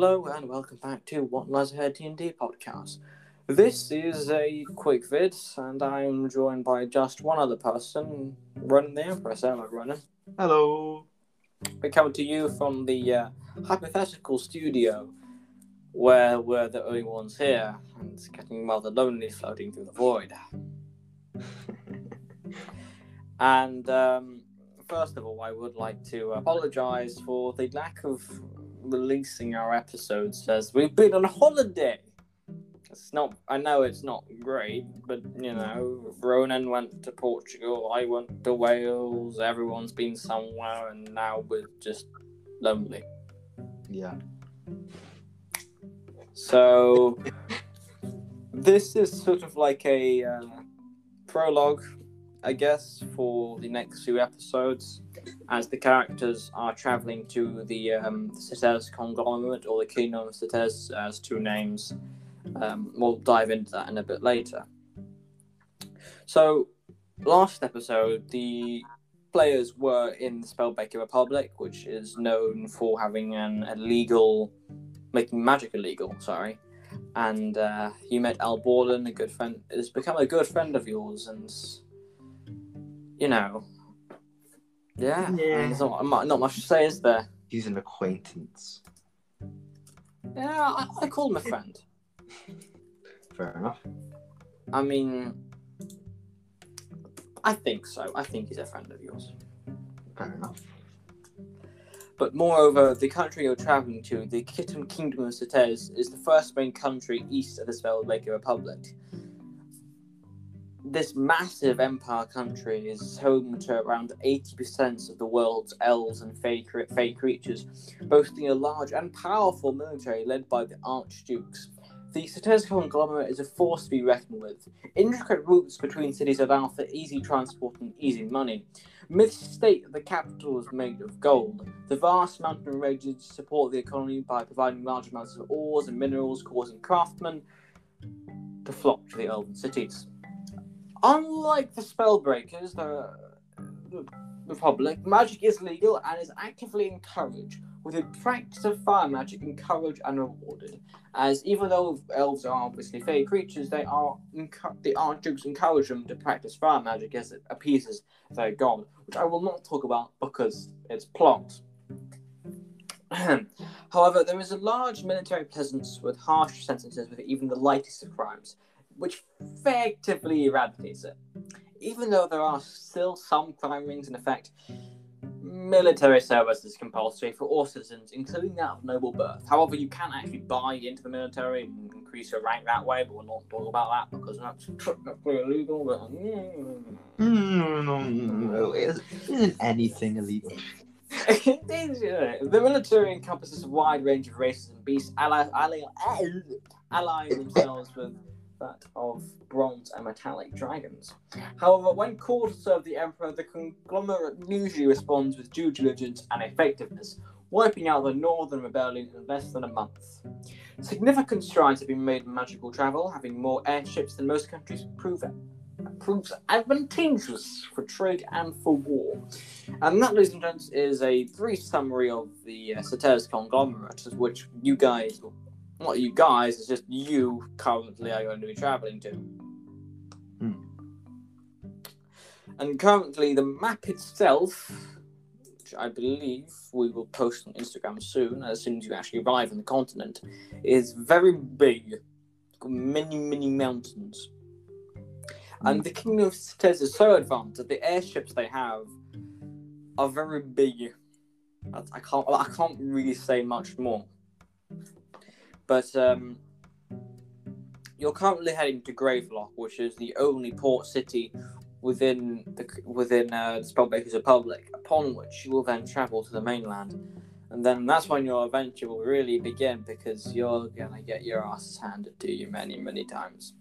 Hello and welcome back to What Lies Ahead D&D podcast. This is a quick vid, and I'm joined by just one other person running the Empress. I running? Hello. We're coming to you from the uh, hypothetical studio, where we're the only ones here, and it's getting rather lonely floating through the void. and um, first of all, I would like to apologise for the lack of releasing our episodes as we've been on holiday. It's not. I know it's not great, but you know, Ronan went to Portugal. I went to Wales. Everyone's been somewhere, and now we're just lonely. Yeah. So this is sort of like a uh, prologue, I guess, for the next few episodes, as the characters are traveling to the um, conglomerate or the Kingdom of Citez as two names. Um, we'll dive into that in a bit later. So, last episode, the players were in the Spellbreaker Republic, which is known for having an illegal, making magic illegal. Sorry, and uh, you met Al Borden, a good friend. Has become a good friend of yours, and you know, yeah, Yeah. there's not, not much to say, is there? He's an acquaintance. Yeah, I, I call him a friend. Fair enough. I mean, I think so. I think he's a friend of yours. Fair enough. But moreover, the country you're traveling to, the Kitten Kingdom of Citez, is the first main country east of the Spellbreaker Republic. This massive empire country is home to around 80% of the world's elves and fey, creatures, boasting a large and powerful military led by the Archdukes. The Citez conglomerate is a force to be reckoned with. Intricate routes between cities allow for easy transport and easy money. Myths state that the capital is made of gold. The vast mountain ranges support the economy by providing large amounts of ores and minerals, causing craftsmen to flock to the elven cities. Unlike the Spellbreakers, the, the Republic, magic is legal and is actively encouraged, with the practice of fire magic encouraged and rewarded. As even though elves are obviously fey creatures, they are encu- the Archdukes encourage them to practice fire magic as it appeases their god, which I will not talk about because it's plot. However, there is a large military presence with harsh sentences with even the lightest of crimes, which effectively eradicates it. Even though there are still some crime rings in effect, military service is compulsory for all citizens, including that of noble birth. However, you can actually buy into the military and increase your rank that way, but we'll not talk about that because that's technically illegal. But mm, No, no, no. Is- Isn't anything illegal? It is, the military encompasses a wide range of races and beasts, ally, ally, allying themselves with that of bronze and metallic dragons. However, when called to serve the Emperor, the conglomerate usually responds with due diligence and effectiveness, wiping out the Northern Rebellion in less than a month. Significant strides have been made in magical travel, having more airships than most countries prove proves advantageous for trade and for war. And that, ladies and gents, is a brief summary of the uh, Citez conglomerate, which you guys, not you guys, it's just you currently are going to be traveling to. Hmm. And currently, the map itself, which I believe we will post on Instagram soon, as soon as you actually arrive on the continent, is very big. It's got many, many mountains. And the Kingdom of Citez is so advanced that the airships they have are very big. I can't I can't really say much more. But um, you're currently heading to Gravelock, which is the only port city within the within uh, the Spellbreakers Republic, upon which you will then travel to the mainland. And then that's when your adventure will really begin because you're gonna get your ass handed to you many, many times.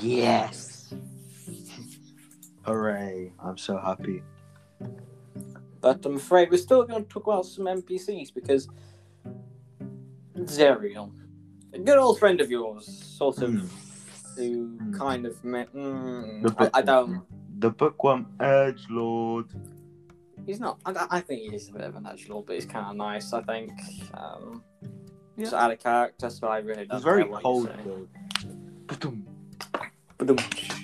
Yes. Hooray. I'm so happy. But I'm afraid we're still going to talk about some NPCs because Zerial, a good old friend of yours, sort of, Hmm. who Hmm. kind of, me- mm, The I, I don't. The bookworm Edge Lord. He's not. I, I think he's a bit of an edge lord, but he's kind of nice. I think. Um, Just out of character, so I really don't It's very care what you cold though.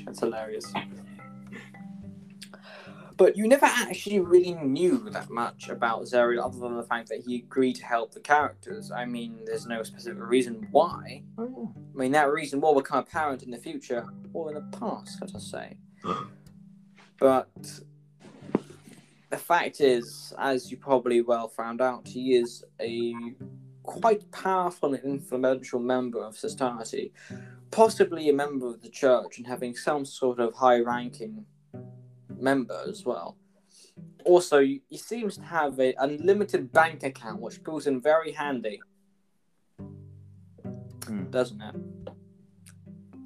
That's hilarious. But you never actually really knew that much about Zerial other than the fact that he agreed to help the characters. I mean, there's no specific reason why. Oh, I mean, that reason will become apparent in the future or in the past, let us say. But the fact is, as you probably well found out, he is a quite powerful and influential member of society, possibly a member of the church and having some sort of high ranking member as well. Also, he seems to have an unlimited bank account, which proves in very handy, Hmm. doesn't it?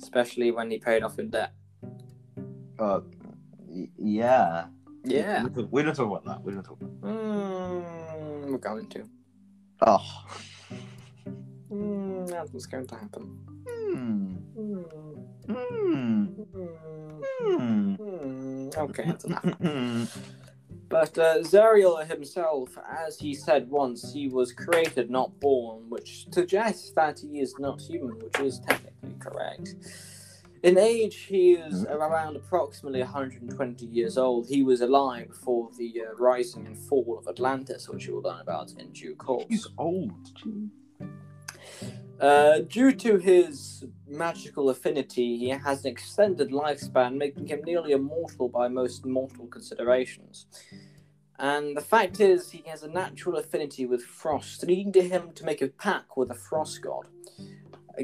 Especially when he paid off your debt. Uh, yeah. Yeah. We don't, talk about that. We don't talk about Mm, we're going to. Oh. Mm, that's what's going to happen. Hmm. Mm, Hmm. mm, Hmm. mm. Okay, that's enough. But uh, himself, as he said once, he was created, not born, which suggests that he is not human, which is technically correct. In age, he is around approximately 120 years old. He was alive before the uh, rising and fall of Atlantis, which you will learn about in due course. He's old. Uh, due to his magical affinity, he has an extended lifespan, making him nearly immortal by most mortal considerations. And the fact is, he has a natural affinity with frost, leading to him to make a pact with a frost god,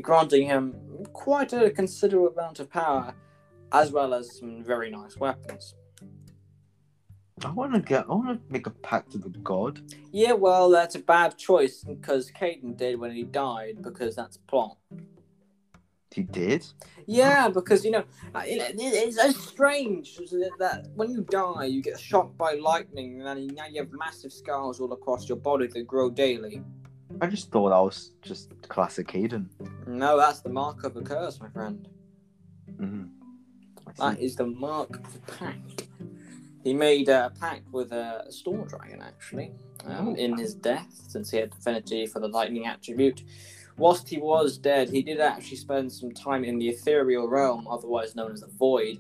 granting him quite a considerable amount of power, as well as some very nice weapons. I want to get. I want to make a pact with the god. Yeah, well, that's a bad choice because Caden did when he died, because that's plot. He did. Yeah, because you know, it- it's so strange that- when you die, you get shot by lightning, and then now you have massive scars all across your body that grow daily. I just thought that was just classic Hayden. No, that's the mark of a curse, my friend. Mm-hmm. That is the mark of a pact. He made a pact with a storm dragon, actually, um, Oh. in his death, since he had affinity for the lightning attribute. Whilst he was dead, he did actually spend some time in the ethereal realm, otherwise known as the Void,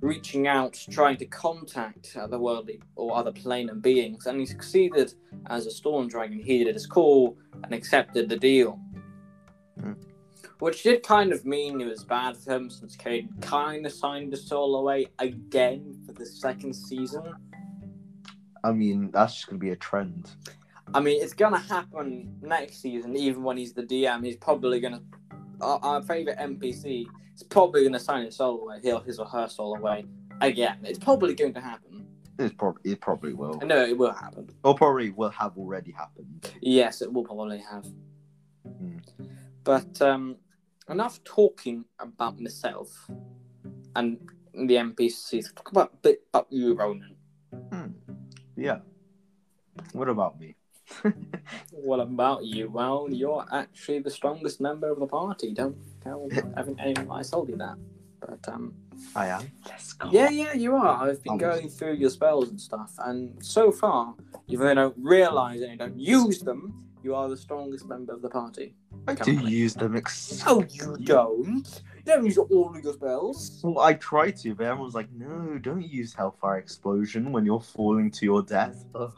reaching out, trying to contact otherworldly or other plane planar beings, and he succeeded as a storm dragon. He did his call and accepted the deal. Hmm. Which did kind of mean it was bad for him since Caden kind of signed his soul away again for the second season. I mean, that's just gonna be a trend. I mean, it's gonna happen next season, even when he's the DM. He's probably gonna. Our, our favorite NPC is probably gonna sign his soul away. He'll his or her soul away again. It's probably going to happen. It probably it probably will. I know it will happen. Or probably will have already happened. Yes, it will probably have. Hmm. But um, enough talking about myself and the NPCs. Talk about a bit about you, Ronan. Hmm. Yeah. What about me? What about you? Well, you're actually the strongest member of the party. Don't tell haven't anyone I told you that. But um, I am. Let's go. yeah, yeah, you are. I've been Oh. going through your spells and stuff, and so far, even though you don't realize and you don't use them, you are the strongest member of the party. I do use them. Ex- Oh, you don't. You don't use all of your spells. Well, I try to, but everyone's like, "No, don't use Hellfire Explosion when you're falling to your death." Ugh.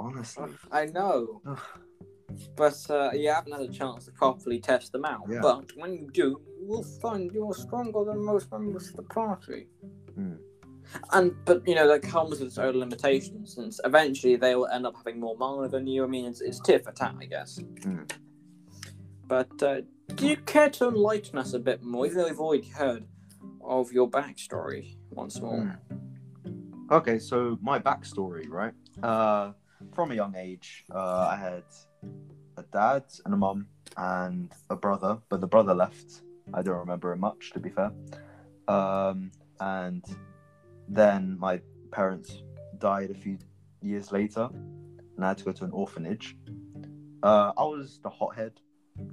Honestly. I know. Ugh. But uh, you haven't had a chance to properly test them out. Yeah. But when you do, you will find you're stronger than most members of the party. Hmm. And but you know that comes with its own limitations, since eventually they will end up having more mana than you. I mean, it's, it's tit for tat, I guess. Hmm. But uh, do you care to enlighten us a bit more, even though we've already heard of your backstory once more? Hmm. Okay, so my backstory, right? Uh, from a young age, uh, I had a dad and a mum and a brother, but the brother left. I don't remember him much, to be fair. Um, and then my parents died a few years later, and I had to go to an orphanage. Uh, I was the hothead,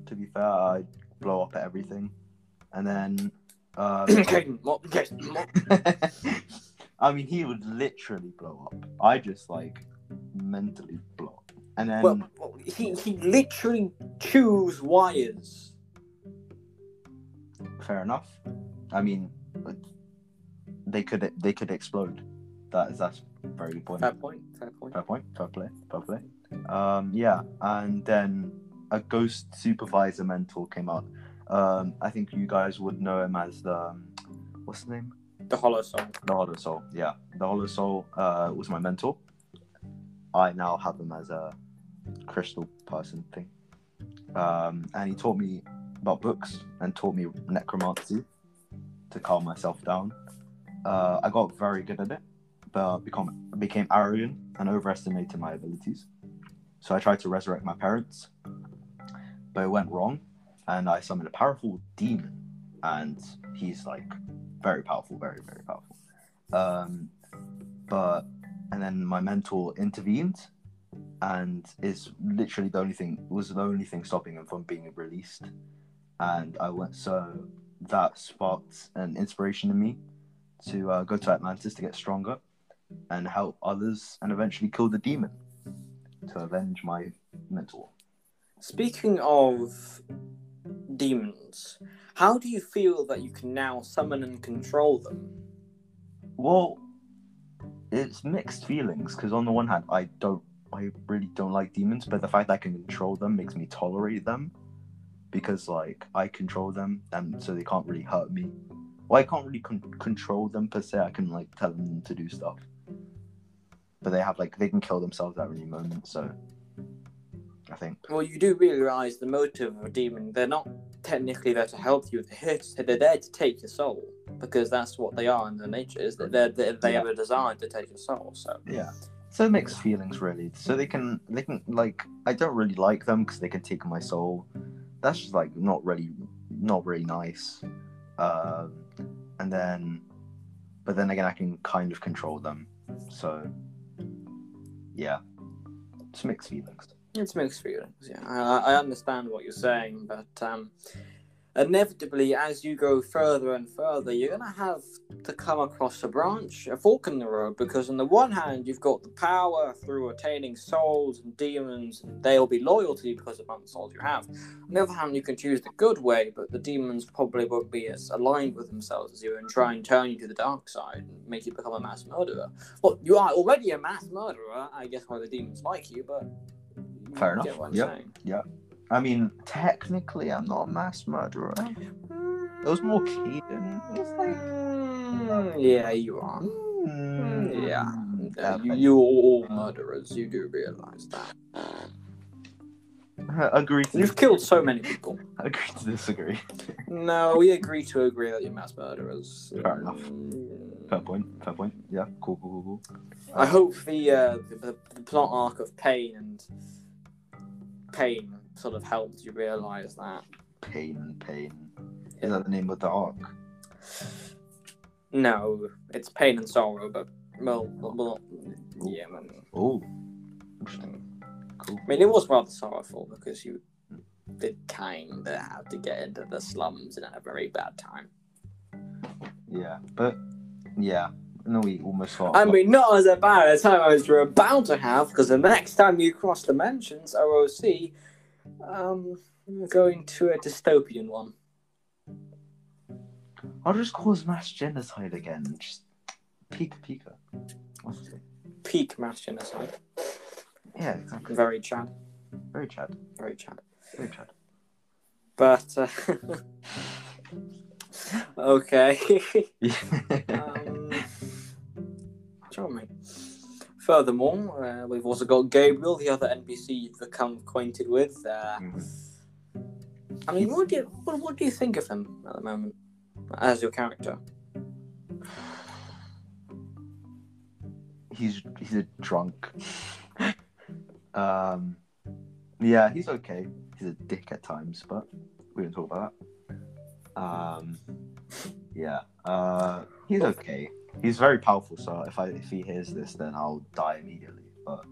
to be fair. I'd blow up at everything, and then. Um, Caden, what? Caden, what? I mean, he would literally blow up. I just like mentally blow up, and then Well, well, he, he literally chews wires. Fair enough. I mean, they could they could explode. That is that's a very good point. Fair point. Fair point. Fair point. Fair play. Fair play. Um, yeah, and then a ghost supervisor mentor came out. Um, I think you guys would know him as the um, what's the name? The Hollow Soul. The Hollow Soul. Yeah, the Hollow Soul uh, was my mentor. I now have him as a crystal person thing, um, and he taught me about books and taught me necromancy to calm myself down. Uh, I got very good at it, but become became arrogant and overestimated my abilities. So I tried to resurrect my parents, but it went wrong, and I summoned a powerful demon, and he's like very powerful, very very powerful. Um, but and then my mentor intervened, and is literally the only thing was the only thing stopping him from being released, and I went so that sparked an inspiration in me to uh, go to Atlantis to get stronger and help others and eventually kill the demon to avenge my mentor. Speaking of demons, how do you feel that you can now summon and control them? Well, it's mixed feelings because on the one hand, I don't, I really don't like demons, but the fact that I can control them makes me tolerate them because like I control them and so they can't really hurt me. Well, I can't really con- control them per se. I can like tell them to do stuff, but they have like they can kill themselves at any moment. So I think. Well, you do realize the motive of a demon. They're not technically there to help you. They're here to, they're there to take your soul because that's what they are in their nature. Is that they're, they they have a desire to take your soul. So Yeah. So mixed feelings really. So they can they can like I don't really like them because they can take my soul. That's just like not really not really nice. Um, and then, but then again, I can kind of control them. So yeah, it's mixed feelings. It's mixed feelings, yeah. I, I understand what you're saying, but um, inevitably, as you go further and further, you're going to have to come across a branch, a fork in the road, because on the one hand, you've got the power through attaining souls and demons, and they'll be loyal to you because of the amount of souls you have. On the other hand, you can choose the good way, but the demons probably won't be as aligned with themselves as you and try and turn you to the dark side and make you become a mass murderer. Well, you are already a mass murderer, I guess why the demons like you, but. Fair enough, Yeah. Saying. I mean, technically, I'm not a mass murderer. It was more Caden. It's like, Mm, yeah, you are. mm, Yeah. yeah, Uh, you, you are all murderers. You do realize that. agree to You've killed so many people. I agree to disagree. No, we agree to agree that you're mass murderers. Fair enough. Fair point. Fair point. Yeah. Cool. Cool. Cool. cool. I hope the, uh, the the plot arc of pain and pain sort of helped you realize that. Pain and pain. Is that the name of the arc? No, it's pain and sorrow, but well, well, yeah, man. Oh, interesting. Cool. I mean, it was rather sorrowful because you did kind of have to get into the slums and at a very bad time. Yeah, but yeah, no, we almost thought. I mean, not as bad a time as you're about to have, because the next time you cross the dimensions, OOC, um, you're going to a dystopian one. I'll just cause mass genocide again. Just pika pika. Honestly. Peak mass genocide. Yeah, exactly. Very Chad. Very Chad. Very Chad. Very Chad. But, uh, okay. um, charming. Furthermore, uh, we've also got Gabriel, the other NPC you've become acquainted with. Uh, I mean, what do you what, what do you think of him at the moment as your character? he's he's a drunk. um, yeah, he's okay. He's a dick at times, but we don't talk about that. Um, yeah, uh, he's okay. He's very powerful, so if I if he hears this, then I'll die immediately. But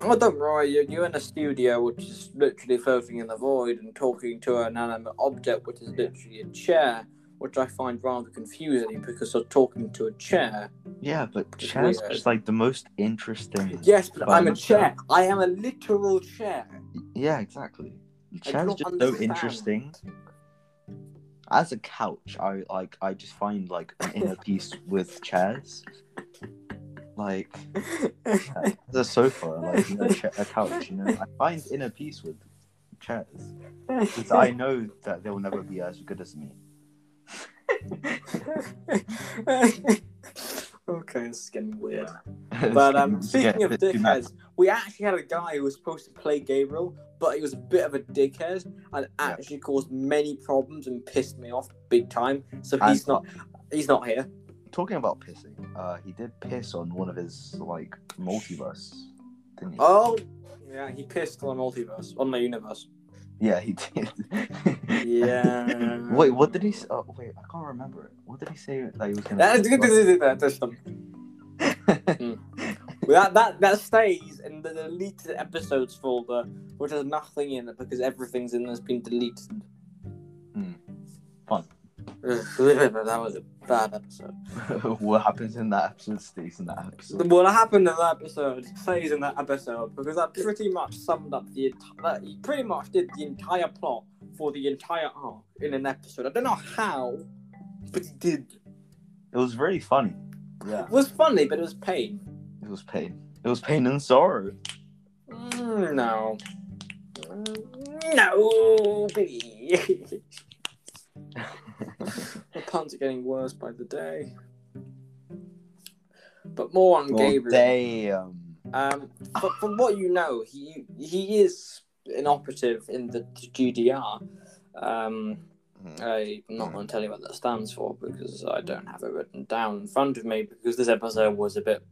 Well, don't worry, you're, you're in a studio which is literally floating in the void and talking to an inanimate object which is literally a chair, which I find rather confusing because you're talking to a chair. yeah, but chair's just like the most interesting. Yes, but I'm a chair. I am a literal chair. Yeah, exactly. chairs just so interesting. As a couch, I like I just find like an inner peace with chairs. Like a sofa, like you know, a couch. You know, I find inner peace with chairs because I know that they will never be as good as me. okay, this is getting weird. But um, speaking of dickheads, we actually had a guy who was supposed to play Gabriel, but he was a bit of a dickhead and actually caused many problems and pissed me off big time. So And- he's not he's not here. talking about pissing, uh, he did piss on one of his like multiverse, didn't he? Oh, yeah, he pissed on multiverse on the universe. Yeah, he did. Yeah. wait, what did he? Say? Oh, wait, I can't remember it. What did he say that he was gonna? That, that, that's them. That, that that stays in the deleted episodes folder, which has nothing in it because everything's in there's been deleted. Hmm. Fun. That was a bad episode. what happens in that episode stays in that episode. What happened in that episode stays in that episode because that pretty much summed up the entire. He pretty much did the entire plot for the entire arc in an episode. I don't know how, but he did. It was very funny. Yeah, It was funny, but it was pain. It was pain. It was pain and sorrow. Mm, no. Mm, No, the puns are getting worse by the day. But more on Well, Gabriel. damn. Um, but from what you know, he he is an operative in the GDR. Um, I'm not going to tell you what that stands for because I don't have it written down in front of me because this episode was a bit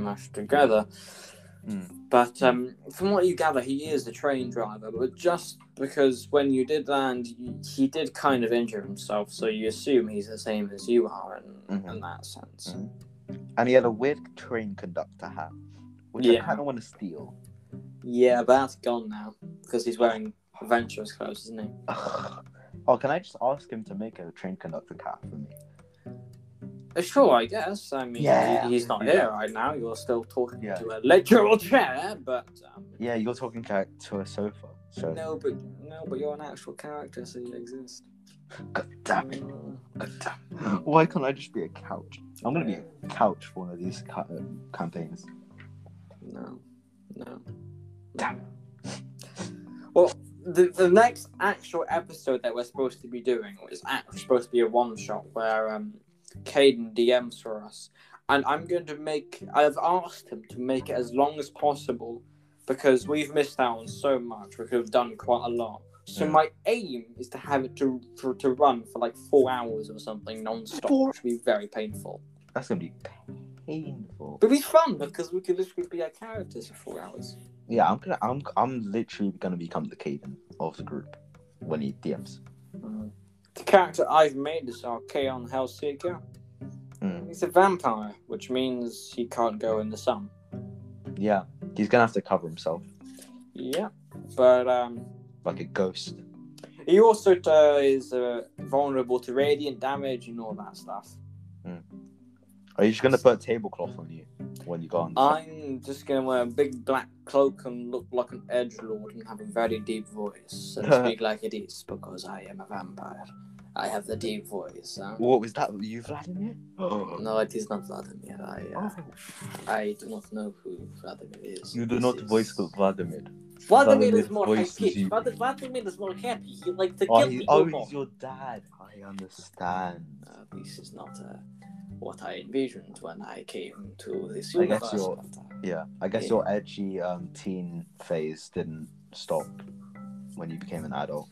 mashed together. Mm. But um, from what you gather, he is a train driver. But just because when you did land, he did kind of injure himself, so you assume he's the same as you are in, Mhm. in that sense. Mhm. And he had a weird train conductor hat, which I kind of want to steal. Yeah, but that's gone now because he's wearing adventurous clothes, isn't he? oh, can I just ask him to make a train conductor cap for me? Uh, Sure, I guess. I mean, Yeah, he- he's not yeah. here right now. You're still talking Yeah. to a literal chair, but um, Yeah, you're talking to a sofa. So no, but no, but you're an actual character, so you exist. God damn it. Mm, God damn. Why can't I just be a couch? I'm gonna be a couch for one of these ca- uh, campaigns. No, no. Damn. Well, the, the next actual episode that we're supposed to be doing is actually supposed to be a one shot where um, Caden DMs for us. And I'm going to make, I've asked him to make it as long as possible because we've missed out on so much. We could have done quite a lot. So Yeah. my aim is to have it to, to, to run for like four hours or something non stop, Four- which would be very painful. That's gonna be painful. But it'd be fun because we could literally be our characters for four hours. Yeah, I'm gonna. I'm. I'm literally gonna become the Caden of the group when he DMs. Mm. The character I've made is Archaon Hellseeker. Mm. He's a vampire, which means he can't go in the sun. Yeah, he's gonna have to cover himself Yeah, but um, like a ghost. he also uh, is uh, vulnerable to radiant damage and all that stuff. Are you just gonna put a tablecloth on you when you go on? I'm just gonna wear a big black cloak and look like an edge lord and have a very deep voice and speak like it is because I am a vampire. I have the deep voice. Huh? What was that? You Vladimir? No, it is not Vladimir. I, uh, Oh, I do not know who Vladimir is. you do This not is- voice Vladimir. Vladimir is more high voice is pitched. you. Vladimir is more happy. He likes to Oh, kill he, people oh, more. he's your dad. I understand. Uh, this is not uh, what I envisioned when I came to this I guess universe. you're- but, uh, Yeah, I guess Yeah. your edgy um, teen phase didn't stop when you became an adult.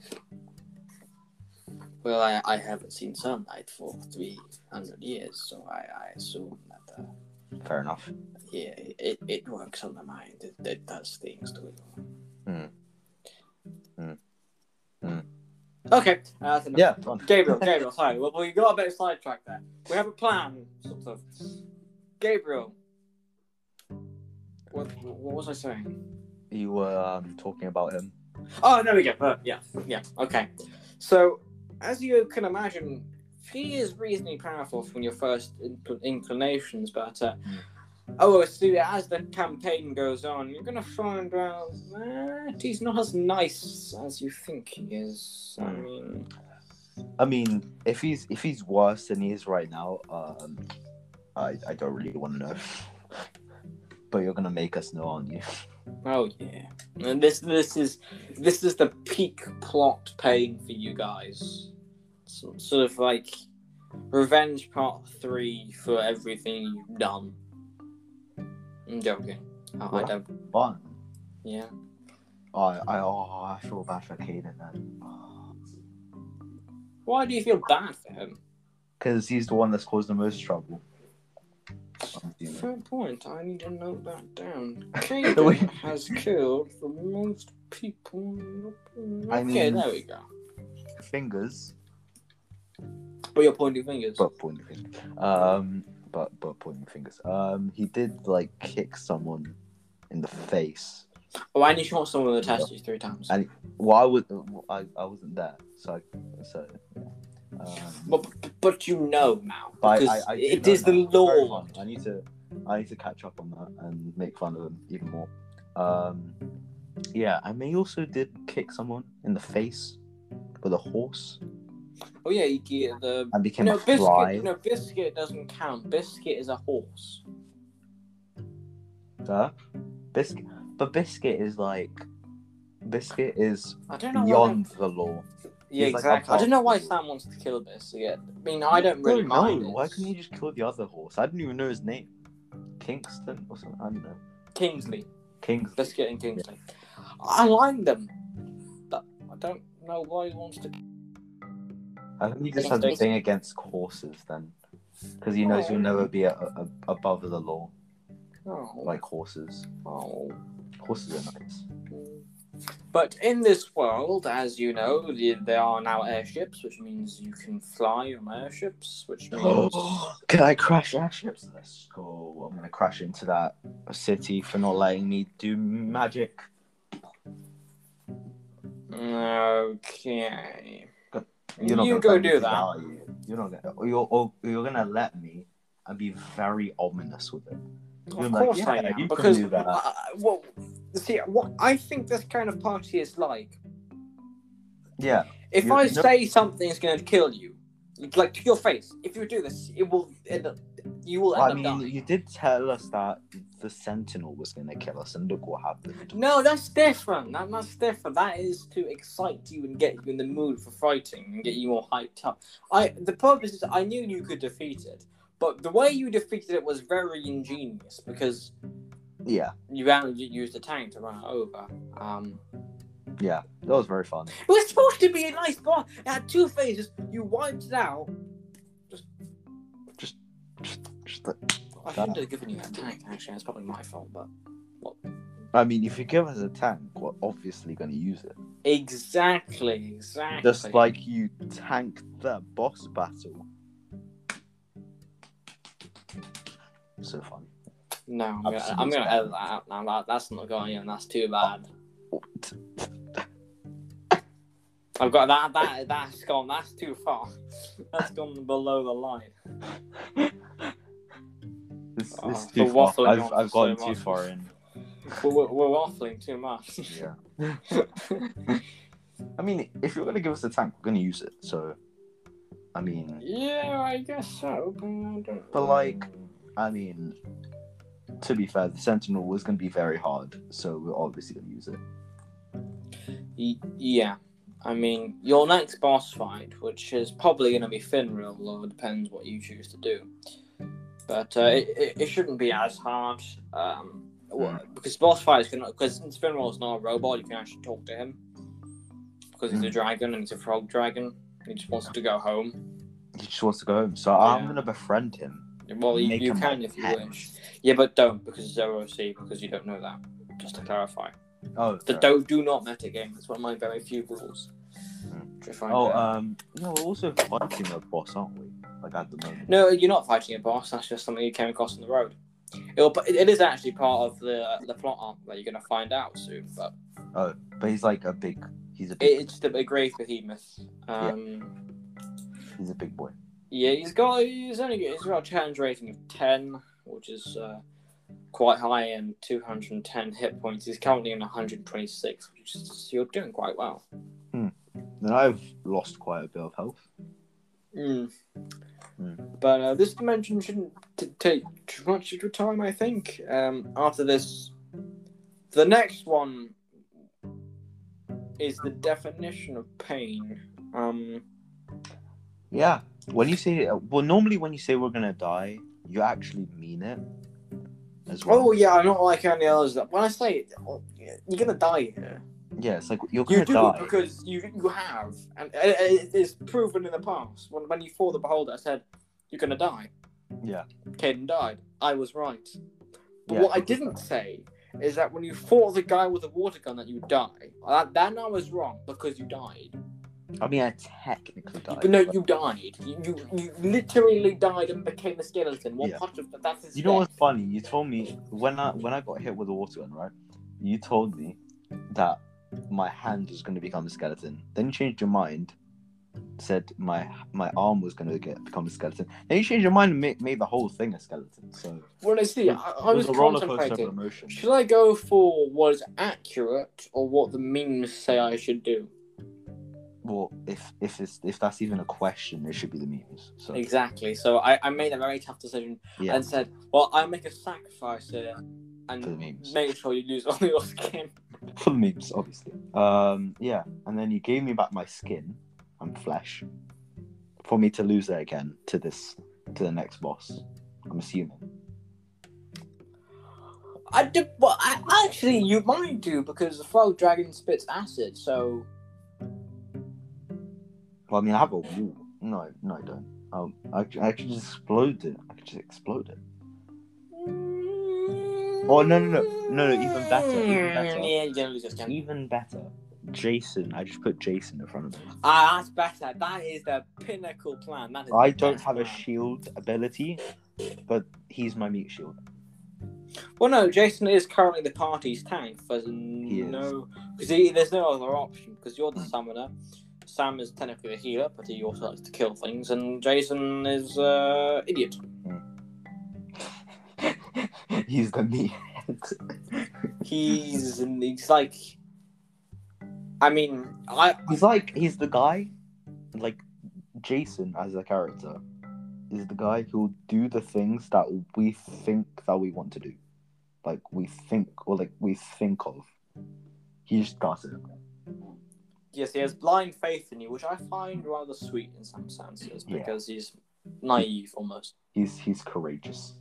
well, I, I haven't seen sunlight for 300 years, so I, I assume that, uh, Fair enough. yeah, it, it works on the mind. It, it does things to you. Hmm. Hmm. Hmm. Okay, uh. Yeah. Gabriel, Gabriel, sorry. Well, we got a bit sidetracked there. We have a plan, sort of. Gabriel. What, what was I saying? You were um, talking about him. Oh, there we go. Uh, yeah, yeah, okay. So, as you can imagine, he is reasonably powerful from your first incl- inclinations, but uh, Oh, see, as the campaign goes on, you're gonna find out that he's not as nice as you think he is. I Hmm. mean, I mean, if he's if he's worse than he is right now, um, I I don't really want to know. but you're gonna make us know, aren't you? oh yeah, and this this is this is the peak plot paying for you guys. So, sort of like revenge part three for everything you've done. I'm joking. I, don't. Fun. Yeah. I I oh I feel bad for Caden then. Why do you feel bad for him? Because he's the one that's caused the most trouble. Fair point. I need to note that down. Caden has killed the most people. in the- I Okay, mean- there we go. Fingers, But you're pointing fingers. but pointing fingers. Um, but but pointing fingers. Um, he did like kick someone in the face. oh, and you shot someone with a testes three times. And- Well, I was I, I wasn't there, so I, so. Um, But, but, but you know now. Because I, I it is the. It's very law. I need to, I need to catch up on that and make fun of him even more. Um, yeah, and he also did kick someone in the face with a horse Oh, yeah, you get the. and became No, a fly. biscuit. No, biscuit doesn't count. Biscuit is a horse. Huh? Biscuit, but biscuit is like, biscuit is I don't know. beyond Why the law. yeah, he's like exactly. I don't know why Sam wants to kill Biscuit. I mean, I don't really don't mind. know. Why couldn't he just kill the other horse? I didn't even know his name. Kingston or something. I don't know. Kingsley. Kings. Biscuit and Kingsley. I like them. But I don't know why he wants to. I think he just has a thing against horses then, because he knows Oh. he'll never be a, a, above the law. Oh, like horses. oh. Horses are nice. But in this world, as you know, the, there are now airships, which means you can fly on airships, which means. Can I crash airships? Let's go. I'm gonna crash into that city for not letting me do magic. Okay. You're not You go do that, are you? You're not gonna. or You're, or you're gonna let me and be very ominous with it. You're Of like, course I am, you can because do that." uh, well, see, what I think this kind of party is like. Yeah. If You- I no- say something's going to kill you, like to your face, if you do this, it will end up. You will end I up mean, dying. you did tell us that the Sentinel was gonna kill us, and look what happened. No, that's different. That, that's different. That is to excite you and get you in the mood for fighting and get you more hyped up. I the purpose is I knew you could defeat it, but the way you defeated it was very ingenious because Yeah. you you used the tank to run it over. Um, Yeah. That was very fun. it was supposed to be a nice boss. It had two phases. You wiped it out. I shouldn't have given you that tank. Actually, that's probably my fault. But I mean, if you give us a tank, we're obviously going to use it. exactly, exactly. Just like you tanked the boss battle. So fun. no, I'm gonna, I'm gonna edit that out now. That, that's not going in. That's too bad. I've got that. That that's gone. That's too far. That's gone below the line. This, Oh, this too far. I've, on I've so gone too much. far in. We're, we're, we're waffling too much. Yeah. I mean, if you're going to give us a tank, we're going to use it. So, I mean, yeah, I guess so. But, But, like, I mean, to be fair, the Sentinel was going to be very hard. So, we're obviously going to use it. Y- yeah. I mean, your next boss fight, which is probably going to be Finral, or it depends what you choose to do. But uh, it, it, shouldn't be as hard. Um, well, because boss fights can, because is not a robot, you can actually talk to him. Because he's a Mm. dragon and he's a frog dragon. He just wants to go home. He just wants to go home. So, I'm going to befriend him. Well, you, you can if you pet. wish. Yeah, but don't because it's OOC because you don't know that. Just to clarify, Oh, the fair. don't do not metagame. That's one of my very few rules. Find oh um, yeah, we're also fighting a boss, aren't we? Like, at the moment. No, you're not fighting a boss. That's just something you came across on the road. It'll, it is actually part of the the plot arc that you're gonna find out soon. But Oh, but he's like a big. He's a big. it, it's the a grave behemoth. Um, He's a big boy. yeah. he's got he's only got, he's got a challenge rating of ten, which is uh, quite high and 210 hit points. He's currently in 126, which is you're doing quite well. And I've lost quite a bit of health. Mm. Mm. But uh, this dimension shouldn't t- take too much of your time, I think. Um, after this, the next one is the definition of pain. Um, Yeah. When you say, well, normally when you say we're gonna die, you actually mean it. As well. oh yeah, I'm not like any others. That when I say it, oh, you're gonna die here. Yeah, it's like you're You gonna do die. because you you have, and it, it- it's proven in the past. When when you fought the beholder, I said you're gonna die. Yeah. Caden died. I was right. But Yeah. what I didn't say is that when you fought the guy with the water gun, that you would die. Uh, that, that I was wrong because you died. I mean, I technically died. But no, you died. You, you you literally died and became a skeleton. What Yeah. part of that? That's You know death. what's funny? You told me when I when I got hit with a water gun, right? You told me that my hand was going to become a skeleton. Then you changed your mind, said my my arm was going to get become a skeleton. Then you changed your mind and made, made the whole thing a skeleton. So Well, I see. I, I was a roller coaster of contemplating. Should I go for what is accurate or what the memes say I should do? Well, if if it's if that's even a question, it should be the memes. So Exactly. So I, I made a very tough decision yeah, and said, well, I'll make a sacrifice here and For the memes. make sure you lose all your skin. for the memes, obviously. Um, yeah, and then you gave me back my skin and flesh for me to lose it again to this to the next boss. I'm assuming. I did, well, I, actually, you might do because the frog dragon spits acid. So Well, I mean, I have a wall. No, no, I don't. Um, I, I could just explode it. I could just explode it. Oh, no, no, no. No, no, even better, even better. Yeah, you're gonna lose your skin. Even better, Jason. I just put Jason in front of me. Ah, that's better. That is the pinnacle plan. That is. I the don't best have a plan. shield ability, but he's my meat shield. Well, no, Jason is currently the party's tank. There's is. no, because there's no other option. Because you're the summoner. Sam is technically a healer, but he also likes to kill things, and Jason is uh, idiot. He's the meat. He's he's like, I mean, I He's like he's the guy, like Jason as a character, is the guy who'll do the things that we think that we want to do, like we think or like we think of. He just does it. yes, he has blind faith in you, which I find rather sweet in some senses Yeah. because he's naive almost. He's he's courageous.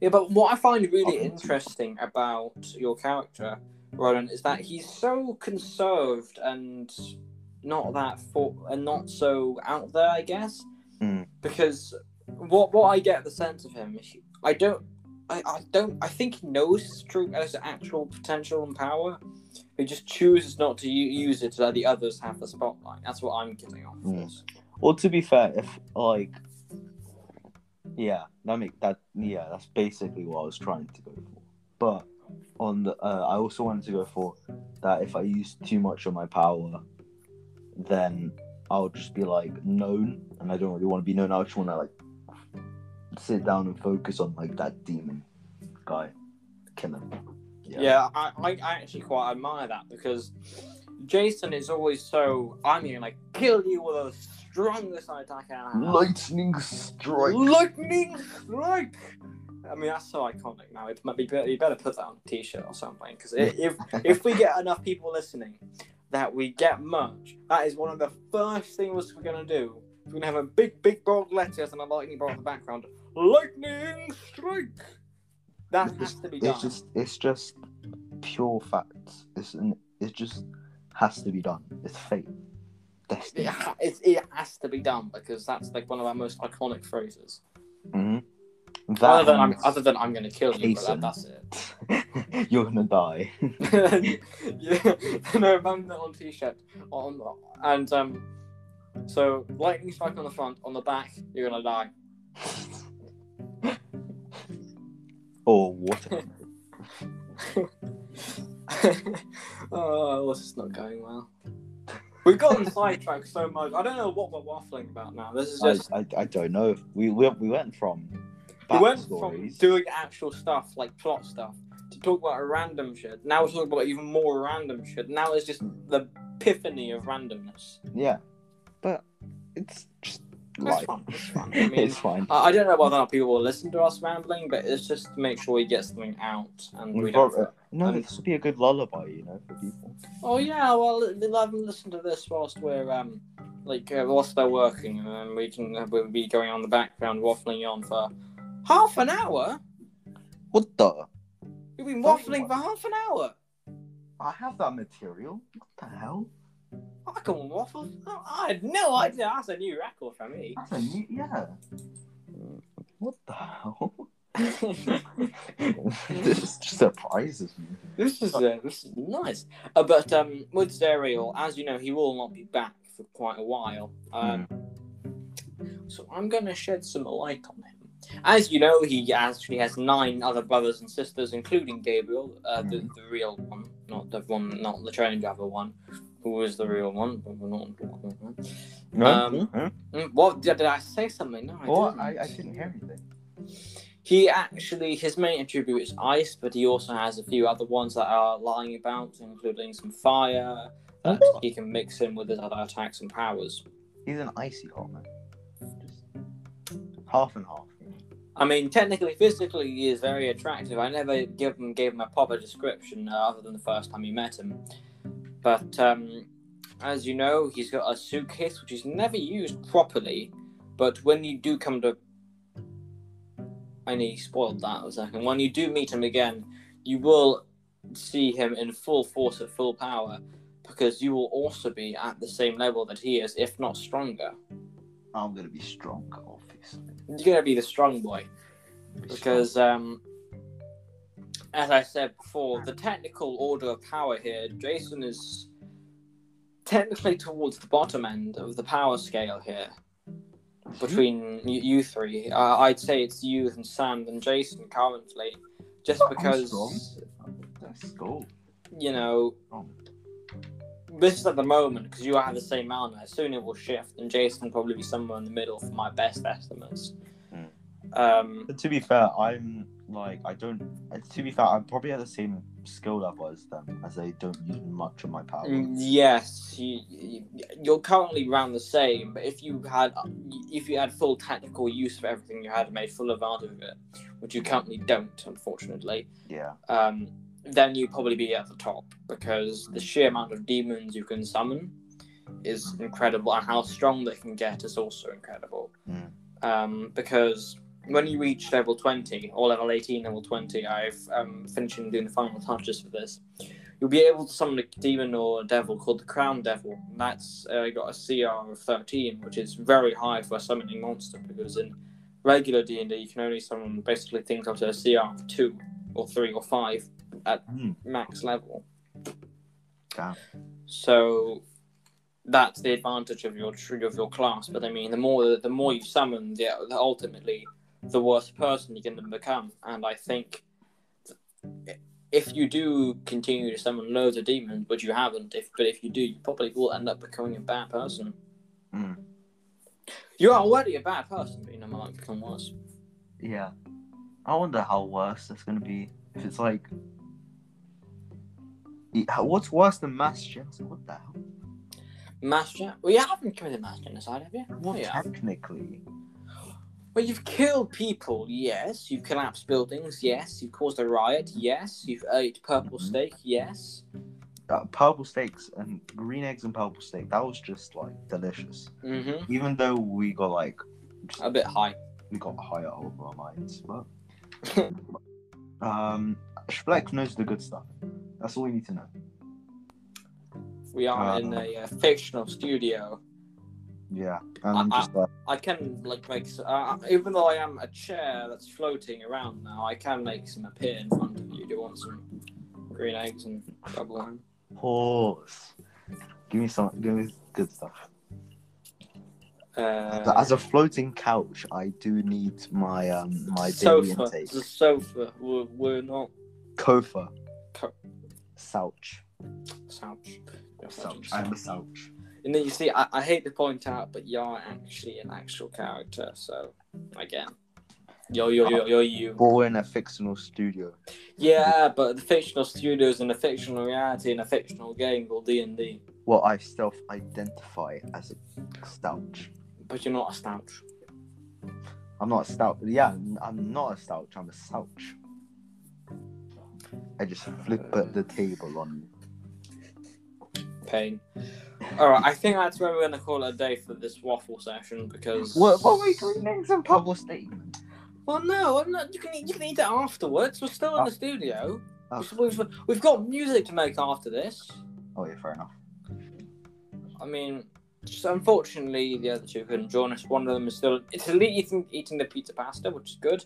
Yeah, but what I find really interesting about your character, Roland, is that he's so conserved and not that for and not so out there, I guess. Mm. Because what what I get the sense of him, he- I don't, I, I don't, I think he knows his true his actual potential and power. He just chooses not to u- use it to let the others have the spotlight. That's what I'm getting off Mm. this. Well, to be fair, if like, yeah, that make that yeah, that's basically what I was trying to go for. But on the, uh, I also wanted to go for that if I use too much of my power, then I'll just be like known, and I don't really want to be known. I just want to like sit down and focus on like that demon guy, kill him. Yeah, I, I I actually quite admire that because Jason is always so. I'm gonna like kill you with the strongest attack I have. Lightning strike. Lightning strike. I mean that's so iconic now. It might be better. You better put that on a T-shirt or something because if if we get enough people listening that we get merch, that is one of the first things we're gonna do. We're gonna have a big, big bold letters and a lightning bolt in the background. Lightning strike. That has to be done. It's just it's just pure facts. It's an, it just has to be done. It's fate. Destiny. it, ha- it, it has to be done because that's like one of our most iconic phrases. hmm That Other than I'm, other than I'm gonna kill you, but that, that's it. you're gonna die. yeah, no, that on t-shirt on and um, so lightning strike on the front, on the back, you're gonna die. or water. oh, this is not going well. We've gotten sidetracked so much. I don't know what we're waffling about now. This is I, just I, I don't know. We, we we went from We went from doing actual stuff like plot stuff to talk about a random shit. Now we're talking about even more random shit. Now it's just the epiphany of randomness. Yeah, but it's just It's life. fun. It's fun. I mean, it's fine. I I don't know whether or not people will listen to us rambling, but it's just to make sure we get something out and we We've don't. got- no, um, this would be a good lullaby, you know, for people. Oh yeah, well, let them listen to this whilst we're um, like uh, whilst they're working, and then we can uh, we'll be going on the background waffling on for half an hour. What the? You've been waffling for half an hour. I have that material. What the hell? I can waffle. I had no idea. That's a new record for me. That's a new, yeah. What the hell? this just surprises me. this is uh, this is nice. Uh, but um, with Zerial, as you know, he will not be back for quite a while. Um, So I'm going to shed some light on him. As you know, he actually has nine other brothers and sisters, including Gabriel, uh, the, the real one, not the one, not the train driver one, who is the real one. but we're not talking about that. Um, Huh? Mm, What did, did I say something? No, I What? didn't. I, I didn't hear anything. He actually, his main attribute is ice, but he also has a few other ones that are lying about, including some fire that Oh. he can mix in with his other attacks and powers. He's an icy hot man. Just half and half. I mean, technically, physically, he is very attractive. I never give him, gave him a proper description uh, other than the first time you met him. But um, as you know, he's got a suitcase which is never used properly. But when you do come to. I nearly spoiled that a second. When you do meet him again, you will see him in full force at full power because you will also be at the same level that he is, if not stronger. I'm gonna be strong, obviously. You're going to be the strong boy. Be because um, as I said before, the technical order of power here, Jason is technically towards the bottom end of the power scale here between you, you three. Uh, I'd say it's you and Sam and Jason currently, just strong. Because strong. Let's you know Strong. this is at the moment because you have the same mana. Soon it will shift, and Jason will probably be somewhere in the middle for my best estimates. Hmm. Um, But to be fair, I'm like I don't. To be fair, I'm probably at the same skill level as them, as I don't use much of my power. Mm, Yes, you, you, you're currently around the same. But if you had, if you had full technical use of everything, you had made full advantage of it, which you currently don't, unfortunately. Yeah. Um, then you'd probably be at the top because the sheer amount of demons you can summon is incredible, and how strong they can get is also incredible. Mm. Um, because when you reach level 20 or level 18, level 20, I've um, finishing doing the final touches for this. You'll be able to summon a demon or a devil called the Crown Devil. And that's uh, got a CR of 13, which is very high for a summoning monster because in regular D&D you can only summon basically things up to a CR of 2 or 3 or 5 at Hmm. max level. Damn. So that's the advantage of your of your class. But I mean, the more the more you summon, the, the ultimately the worse person you're going to become. And I think if you do continue to summon loads of demons, but you haven't, if but if you do, you probably will end up becoming a bad person. Mm. You're already a bad person, but you know, might become worse. Yeah. I wonder how worse that's gonna be. If it's like, what's worse than mass genocide? What the hell? Mass gen- Well, you haven't committed mass genocide, have you? Well, yeah. technically. Well, you've killed people, yes. You've collapsed buildings, yes. You've caused a riot, yes. You've ate purple Mhm. steak, yes. Uh, purple steaks and green eggs and purple steak. That was just like delicious. Mm-hmm. Even though we got like A bit high. we got higher over our minds, but um, Schleck knows the good stuff. That's all we need to know. We are Uh, in a uh, fictional studio. Yeah, and I'm I- just like, I can like make uh, even though I am a chair that's floating around now, I can make some appear in front of you. Do you want some green eggs and bubble wine? pause. Give me some. Give me good stuff. Uh, As a floating couch, I do need my um my daily sofa, intake. the sofa. We're, we're not Kofa. Co- Souch. Souch. Souch. I'm a Souch. And then you see, I, I hate to point out, but you're actually an actual character. So again, you're yo, yo, you. Or in a fictional studio. Yeah, but the fictional studios and the fictional reality in a fictional game called D and D. Well, I self identify as a stouch. But you're not a stouch. I'm not a stout. Yeah, I'm not a stouch. I'm a slouch. I just flip at the table on you. Pain. All right, I think that's where we're gonna call it a day for this waffle session because. What? What were you doing some public statement? Well, no, I'm not. You can eat, you can eat it afterwards. We're still in Oh. the studio. Oh. We've, we've got music to make after this. Oh yeah, fair enough. I mean, just unfortunately, the other two couldn't join us. One of them is still Italy eating eating the pizza pasta, which is good,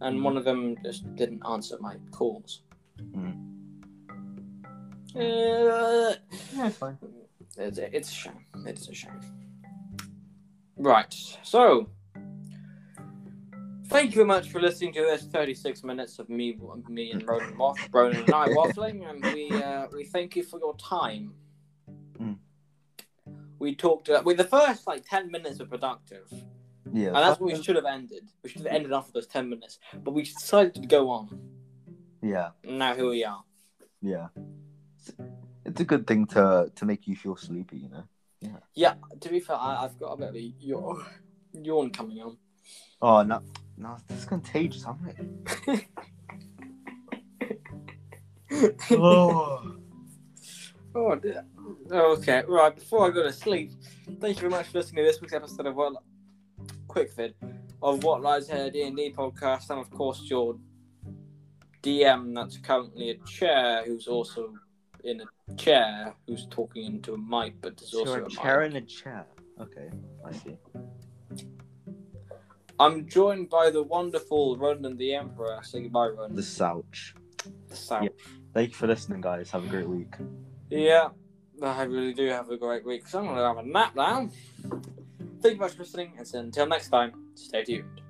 and one of them just didn't answer my calls. Mm. Uh, Yeah, it's fine. it's, it's a shame. It's a shame. Right. So, thank you very much for listening to this 36 minutes of me, me and Ronan, waff- Ronan and I waffling, and we uh, we thank you for your time. Mm. We talked. Uh, with the first like 10 minutes were productive, Yeah. and that's what we should have ended. We should have ended after those 10 minutes, but we decided to go on. Yeah. And now here we are. Yeah. It's, it's a good thing to to make you feel sleepy, you know. Yeah. Yeah. To be fair, I, I've got a bit of a yawn, yawn coming on. Oh no, no, this is contagious. I'm like, oh. Oh, dear. Okay, right. Before I go to sleep, thank you very much for listening to this week's episode of What Quick Vid of What Lies Ahead D and D podcast, and of course your DM that's currently a chair, who's also in a chair, who's talking into a mic, but there's also So a a chair mic. and a chair. Okay, I see. I'm joined by the wonderful Ronan the Emperor. Say goodbye, Ronan. The Souch. The sound. Thank you for listening, guys. Have a great week. Yeah, I really do have a great week. So I'm gonna have a nap now. Thank you much for listening, and until next time, stay tuned.